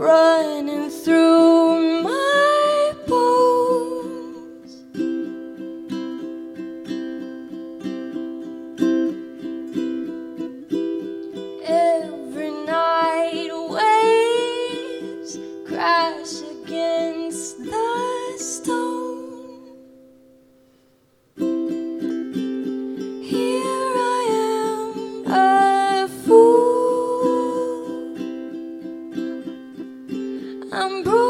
run. I'm broken.